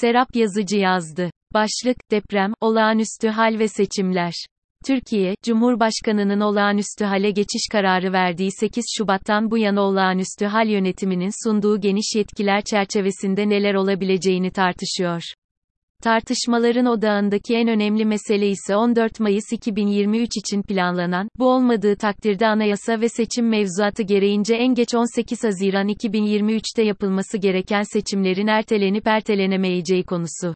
Serap Yazıcı yazdı. Başlık, deprem, olağanüstü hal ve seçimler. Türkiye, Cumhurbaşkanının olağanüstü hale geçiş kararı verdiği 8 Şubat'tan bu yana olağanüstü hal yönetiminin sunduğu geniş yetkiler çerçevesinde neler olabileceğini tartışıyor. Tartışmaların odağındaki en önemli mesele ise 14 Mayıs 2023 için planlanan, bu olmadığı takdirde anayasa ve seçim mevzuatı gereğince en geç 18 Haziran 2023'te yapılması gereken seçimlerin ertelenip ertelenemeyeceği konusu.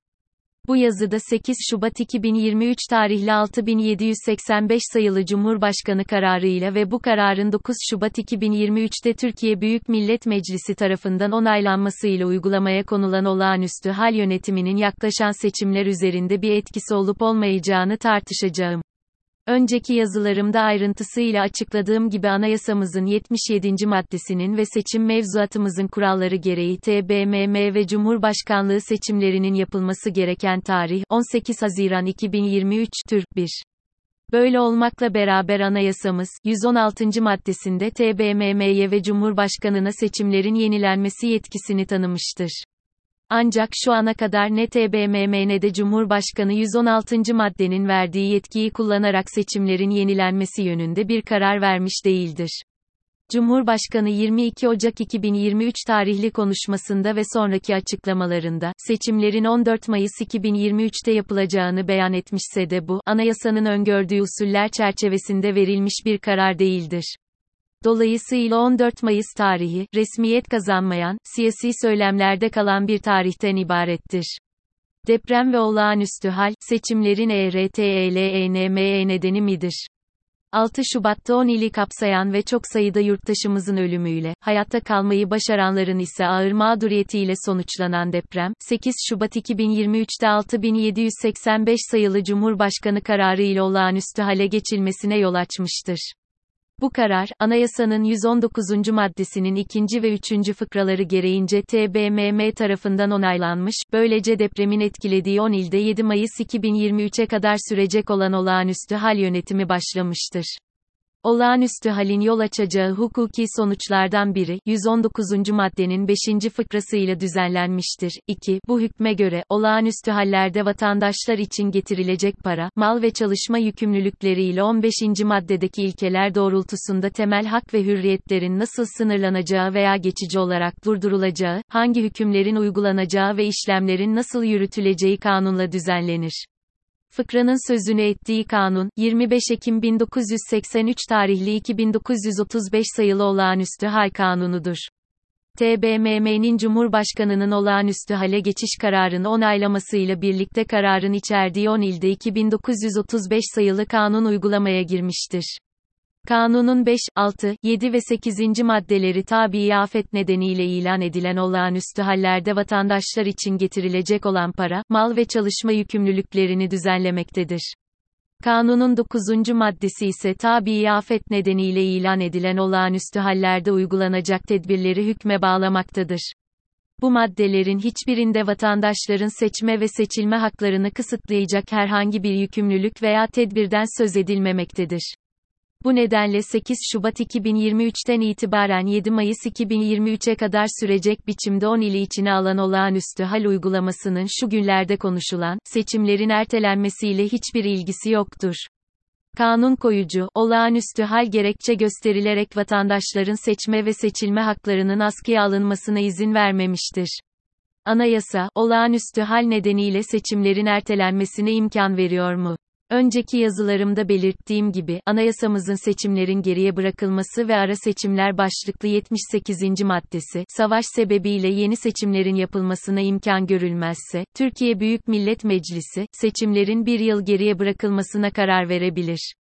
Bu yazıda 8 Şubat 2023 tarihli 6785 sayılı Cumhurbaşkanı kararıyla ve bu kararın 9 Şubat 2023'te Türkiye Büyük Millet Meclisi tarafından onaylanmasıyla uygulamaya konulan olağanüstü hal yönetiminin yaklaşan seçimler üzerinde bir etkisi olup olmayacağını tartışacağım. Önceki yazılarımda ayrıntısıyla açıkladığım gibi anayasamızın 77. maddesinin ve seçim mevzuatımızın kuralları gereği TBMM ve Cumhurbaşkanlığı seçimlerinin yapılması gereken tarih 18 Haziran 2023'tür. 1. Böyle olmakla beraber anayasamız, 116. maddesinde TBMM'ye ve Cumhurbaşkanına seçimlerin yenilenmesi yetkisini tanımıştır. Ancak şu ana kadar ne TBMM de Cumhurbaşkanı 116. maddenin verdiği yetkiyi kullanarak seçimlerin yenilenmesi yönünde bir karar vermiş değildir. Cumhurbaşkanı 22 Ocak 2023 tarihli konuşmasında ve sonraki açıklamalarında, seçimlerin 14 Mayıs 2023'te yapılacağını beyan etmişse de bu, anayasanın öngördüğü usuller çerçevesinde verilmiş bir karar değildir. Dolayısıyla 14 Mayıs tarihi, resmiyet kazanmayan, siyasi söylemlerde kalan bir tarihten ibarettir. Deprem ve olağanüstü hal, seçimlerin ERTELENME nedeni midir? 6 Şubat'ta 10 ili kapsayan ve çok sayıda yurttaşımızın ölümüyle, hayatta kalmayı başaranların ise ağır mağduriyetiyle sonuçlanan deprem, 8 Şubat 2023'te 6785 sayılı Cumhurbaşkanı kararı ile olağanüstü hale geçilmesine yol açmıştır. Bu karar, anayasanın 119. maddesinin ikinci ve üçüncü fıkraları gereğince TBMM tarafından onaylanmış, böylece depremin etkilediği 10 ilde 7 Mayıs 2023'e kadar sürecek olan olağanüstü hal yönetimi başlamıştır. Olağanüstü halin yol açacağı hukuki sonuçlardan biri, 119. maddenin 5. fıkrasıyla düzenlenmiştir. 2. Bu hükme göre, olağanüstü hallerde vatandaşlar için getirilecek para, mal ve çalışma yükümlülükleriyle 15. maddedeki ilkeler doğrultusunda temel hak ve hürriyetlerin nasıl sınırlanacağı veya geçici olarak durdurulacağı, hangi hükümlerin uygulanacağı ve işlemlerin nasıl yürütüleceği kanunla düzenlenir. Fıkranın sözünü ettiği kanun, 25 Ekim 1983 tarihli 2935 sayılı olağanüstü hal kanunudur. TBMM'nin Cumhurbaşkanının olağanüstü hale geçiş kararını onaylamasıyla birlikte kararın içerdiği 10 ilde 2935 sayılı kanun uygulamaya girmiştir. Kanunun 5, 6, 7 ve 8. maddeleri tabi afet nedeniyle ilan edilen olağanüstü hallerde vatandaşlar için getirilecek olan para, mal ve çalışma yükümlülüklerini düzenlemektedir. Kanunun 9. maddesi ise tabi afet nedeniyle ilan edilen olağanüstü hallerde uygulanacak tedbirleri hükme bağlamaktadır. Bu maddelerin hiçbirinde vatandaşların seçme ve seçilme haklarını kısıtlayacak herhangi bir yükümlülük veya tedbirden söz edilmemektedir. Bu nedenle 8 Şubat 2023'ten itibaren 7 Mayıs 2023'e kadar sürecek biçimde 10 ili içine alan olağanüstü hal uygulamasının şu günlerde konuşulan, seçimlerin ertelenmesiyle hiçbir ilgisi yoktur. Kanun koyucu, olağanüstü hal gerekçe gösterilerek vatandaşların seçme ve seçilme haklarının askıya alınmasına izin vermemiştir. Anayasa, olağanüstü hal nedeniyle seçimlerin ertelenmesine imkan veriyor mu? Önceki yazılarımda belirttiğim gibi, anayasamızın seçimlerin geriye bırakılması ve ara seçimler başlıklı 78. maddesi, savaş sebebiyle yeni seçimlerin yapılmasına imkan görülmezse, Türkiye Büyük Millet Meclisi, seçimlerin bir yıl geriye bırakılmasına karar verebilir.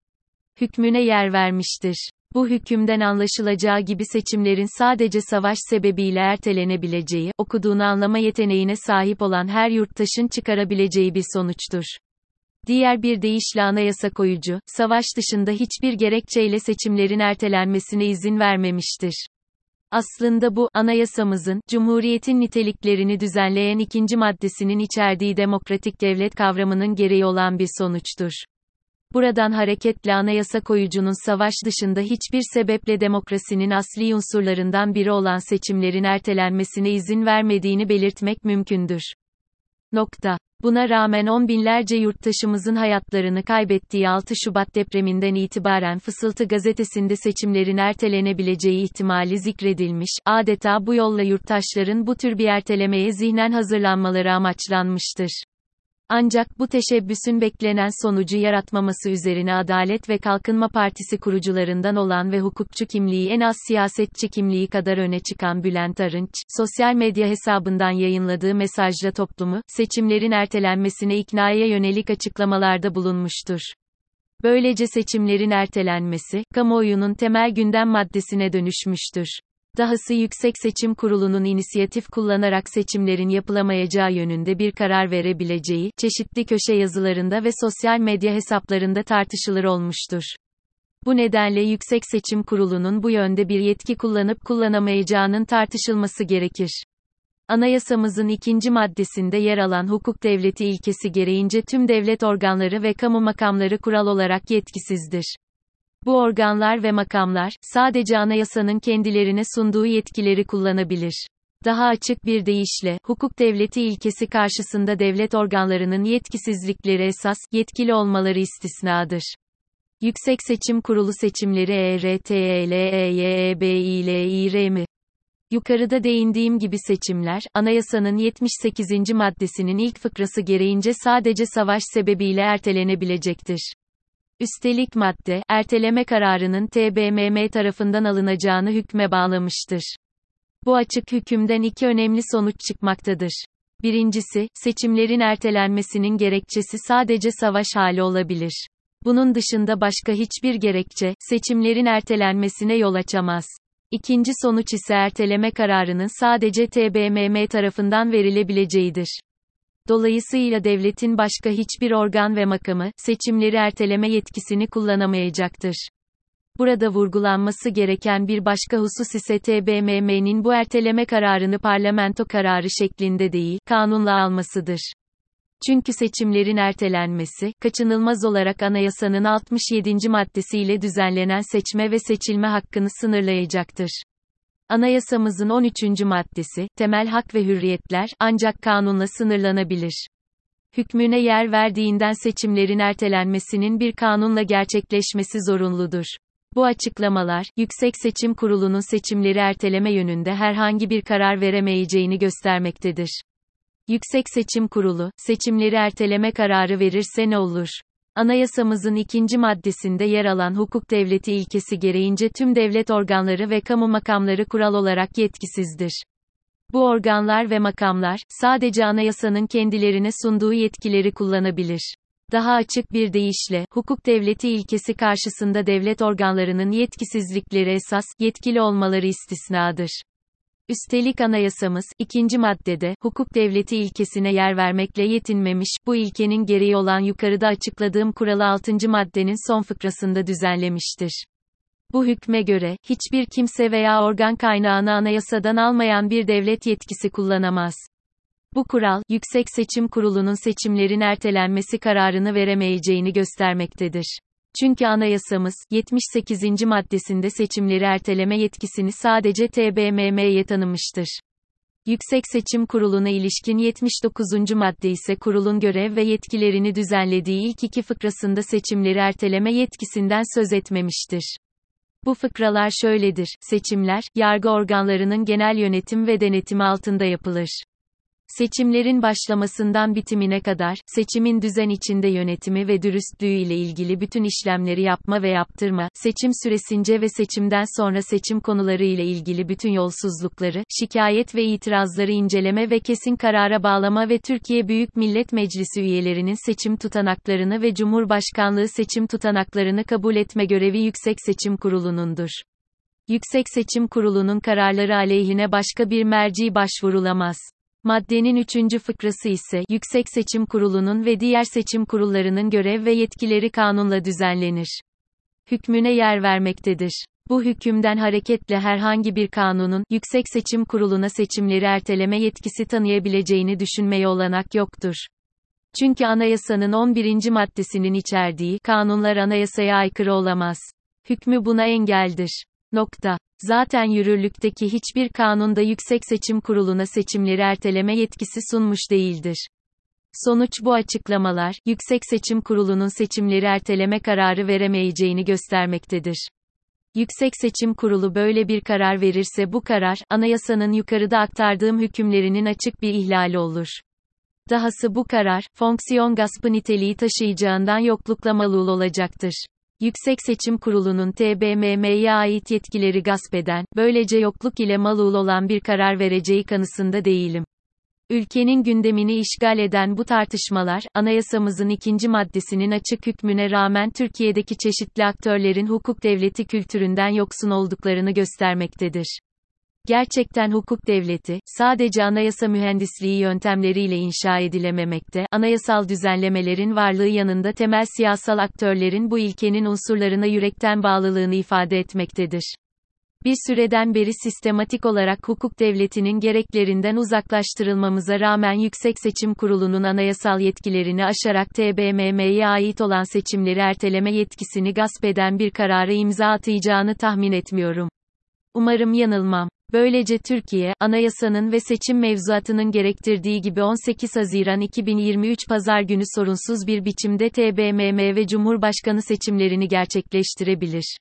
Hükmüne yer vermiştir. Bu hükümden anlaşılacağı gibi seçimlerin sadece savaş sebebiyle ertelenebileceği, okuduğunu anlama yeteneğine sahip olan her yurttaşın çıkarabileceği bir sonuçtur. Diğer bir deyişle anayasa koyucu, savaş dışında hiçbir gerekçeyle seçimlerin ertelenmesine izin vermemiştir. Aslında bu, anayasamızın, Cumhuriyetin niteliklerini düzenleyen ikinci maddesinin içerdiği demokratik devlet kavramının gereği olan bir sonuçtur. Buradan hareketle anayasa koyucunun savaş dışında hiçbir sebeple demokrasinin asli unsurlarından biri olan seçimlerin ertelenmesine izin vermediğini belirtmek mümkündür. Nokta. Buna rağmen on binlerce yurttaşımızın hayatlarını kaybettiği 6 Şubat depreminden itibaren Fısıltı gazetesinde seçimlerin ertelenebileceği ihtimali zikredilmiş, adeta bu yolla yurttaşların bu tür bir ertelemeye zihnen hazırlanmaları amaçlanmıştır. Ancak bu teşebbüsün beklenen sonucu yaratmaması üzerine Adalet ve Kalkınma Partisi kurucularından olan ve hukukçu kimliği en az siyasetçi kimliği kadar öne çıkan Bülent Arınç, sosyal medya hesabından yayınladığı mesajla toplumu, seçimlerin ertelenmesine iknaya yönelik açıklamalarda bulunmuştur. Böylece seçimlerin ertelenmesi, kamuoyunun temel gündem maddesine dönüşmüştür. Dahası Yüksek Seçim Kurulu'nun inisiyatif kullanarak seçimlerin yapılamayacağı yönünde bir karar verebileceği, çeşitli köşe yazılarında ve sosyal medya hesaplarında tartışılır olmuştur. Bu nedenle Yüksek Seçim Kurulu'nun bu yönde bir yetki kullanıp kullanamayacağının tartışılması gerekir. Anayasamızın ikinci maddesinde yer alan hukuk devleti ilkesi gereğince tüm devlet organları ve kamu makamları kural olarak yetkisizdir. Bu organlar ve makamlar, sadece anayasanın kendilerine sunduğu yetkileri kullanabilir. Daha açık bir deyişle, hukuk devleti ilkesi karşısında devlet organlarının yetkisizlikleri esas, yetkili olmaları istisnadır. Yüksek Seçim Kurulu seçimleri ERTELEYEBİLİR mi? Yukarıda değindiğim gibi seçimler, anayasanın 78. maddesinin ilk fıkrası gereğince sadece savaş sebebiyle ertelenebilecektir. Üstelik madde, erteleme kararının TBMM tarafından alınacağını hükme bağlamıştır. Bu açık hükümden iki önemli sonuç çıkmaktadır. Birincisi, seçimlerin ertelenmesinin gerekçesi sadece savaş hali olabilir. Bunun dışında başka hiçbir gerekçe, seçimlerin ertelenmesine yol açamaz. İkinci sonuç ise erteleme kararının sadece TBMM tarafından verilebileceğidir. Dolayısıyla devletin başka hiçbir organ ve makamı, seçimleri erteleme yetkisini kullanamayacaktır. Burada vurgulanması gereken bir başka husus ise TBMM'nin bu erteleme kararını parlamento kararı şeklinde değil, kanunla almasıdır. Çünkü seçimlerin ertelenmesi, kaçınılmaz olarak anayasanın 67. maddesiyle düzenlenen seçme ve seçilme hakkını sınırlayacaktır. Anayasamızın 13. maddesi, temel hak ve hürriyetler, ancak kanunla sınırlanabilir. Hükmüne yer verdiğinden seçimlerin ertelenmesinin bir kanunla gerçekleşmesi zorunludur. Bu açıklamalar, Yüksek Seçim Kurulu'nun seçimleri erteleme yönünde herhangi bir karar veremeyeceğini göstermektedir. Yüksek Seçim Kurulu, seçimleri erteleme kararı verirse ne olur? Anayasamızın ikinci maddesinde yer alan hukuk devleti ilkesi gereğince tüm devlet organları ve kamu makamları kural olarak yetkisizdir. Bu organlar ve makamlar, sadece anayasanın kendilerine sunduğu yetkileri kullanabilir. Daha açık bir deyişle, hukuk devleti ilkesi karşısında devlet organlarının yetkisizlikleri esas, yetkili olmaları istisnadır. Üstelik anayasamız, ikinci maddede, hukuk devleti ilkesine yer vermekle yetinmemiş, bu ilkenin gereği olan yukarıda açıkladığım kuralı 6. maddenin son fıkrasında düzenlemiştir. Bu hükme göre, hiçbir kimse veya organ kaynağını anayasadan almayan bir devlet yetkisi kullanamaz. Bu kural, Yüksek Seçim Kurulu'nun seçimlerin ertelenmesi kararını veremeyeceğini göstermektedir. Çünkü anayasamız, 78. maddesinde seçimleri erteleme yetkisini sadece TBMM'ye tanımıştır. Yüksek Seçim Kurulu'na ilişkin 79. madde ise kurulun görev ve yetkilerini düzenlediği ilk iki fıkrasında seçimleri erteleme yetkisinden söz etmemiştir. Bu fıkralar şöyledir, seçimler, yargı organlarının genel yönetim ve denetimi altında yapılır. Seçimlerin başlamasından bitimine kadar, seçimin düzen içinde yönetimi ve dürüstlüğü ile ilgili bütün işlemleri yapma ve yaptırma, seçim süresince ve seçimden sonra seçim konuları ile ilgili bütün yolsuzlukları, şikayet ve itirazları inceleme ve kesin karara bağlama ve Türkiye Büyük Millet Meclisi üyelerinin seçim tutanaklarını ve Cumhurbaşkanlığı seçim tutanaklarını kabul etme görevi Yüksek Seçim Kurulu'nundur. Yüksek Seçim Kurulu'nun kararları aleyhine başka bir merci başvurulamaz. Maddenin üçüncü fıkrası ise, Yüksek Seçim Kurulu'nun ve diğer seçim kurullarının görev ve yetkileri kanunla düzenlenir. Hükmüne yer vermektedir. Bu hükümden hareketle herhangi bir kanunun, Yüksek Seçim Kurulu'na seçimleri erteleme yetkisi tanıyabileceğini düşünmeye olanak yoktur. Çünkü anayasanın 11. maddesinin içerdiği, kanunlar anayasaya aykırı olamaz. Hükmü buna engeldir. Nokta. Zaten yürürlükteki hiçbir kanunda Yüksek Seçim Kurulu'na seçimleri erteleme yetkisi sunmuş değildir. Sonuç bu açıklamalar, Yüksek Seçim Kurulu'nun seçimleri erteleme kararı veremeyeceğini göstermektedir. Yüksek Seçim Kurulu böyle bir karar verirse bu karar, anayasanın yukarıda aktardığım hükümlerinin açık bir ihlali olur. Dahası bu karar, fonksiyon gaspı niteliği taşıyacağından yoklukla malul olacaktır. Yüksek Seçim Kurulu'nun TBMM'ye ait yetkileri gasp eden, böylece yokluk ile malul olan bir karar vereceği kanısında değilim. Ülkenin gündemini işgal eden bu tartışmalar, anayasamızın ikinci maddesinin açık hükmüne rağmen Türkiye'deki çeşitli aktörlerin hukuk devleti kültüründen yoksun olduklarını göstermektedir. Gerçekten hukuk devleti, sadece anayasa mühendisliği yöntemleriyle inşa edilememekte, anayasal düzenlemelerin varlığı yanında temel siyasal aktörlerin bu ilkenin unsurlarına yürekten bağlılığını ifade etmektedir. Bir süreden beri sistematik olarak hukuk devletinin gereklerinden uzaklaştırılmamıza rağmen Yüksek Seçim Kurulu'nun anayasal yetkilerini aşarak TBMM'ye ait olan seçimleri erteleme yetkisini gasp eden bir kararı imza atacağını tahmin etmiyorum. Umarım yanılmam. Böylece Türkiye, anayasanın ve seçim mevzuatının gerektirdiği gibi 18 Haziran 2023 Pazar günü sorunsuz bir biçimde TBMM ve Cumhurbaşkanı seçimlerini gerçekleştirebilir.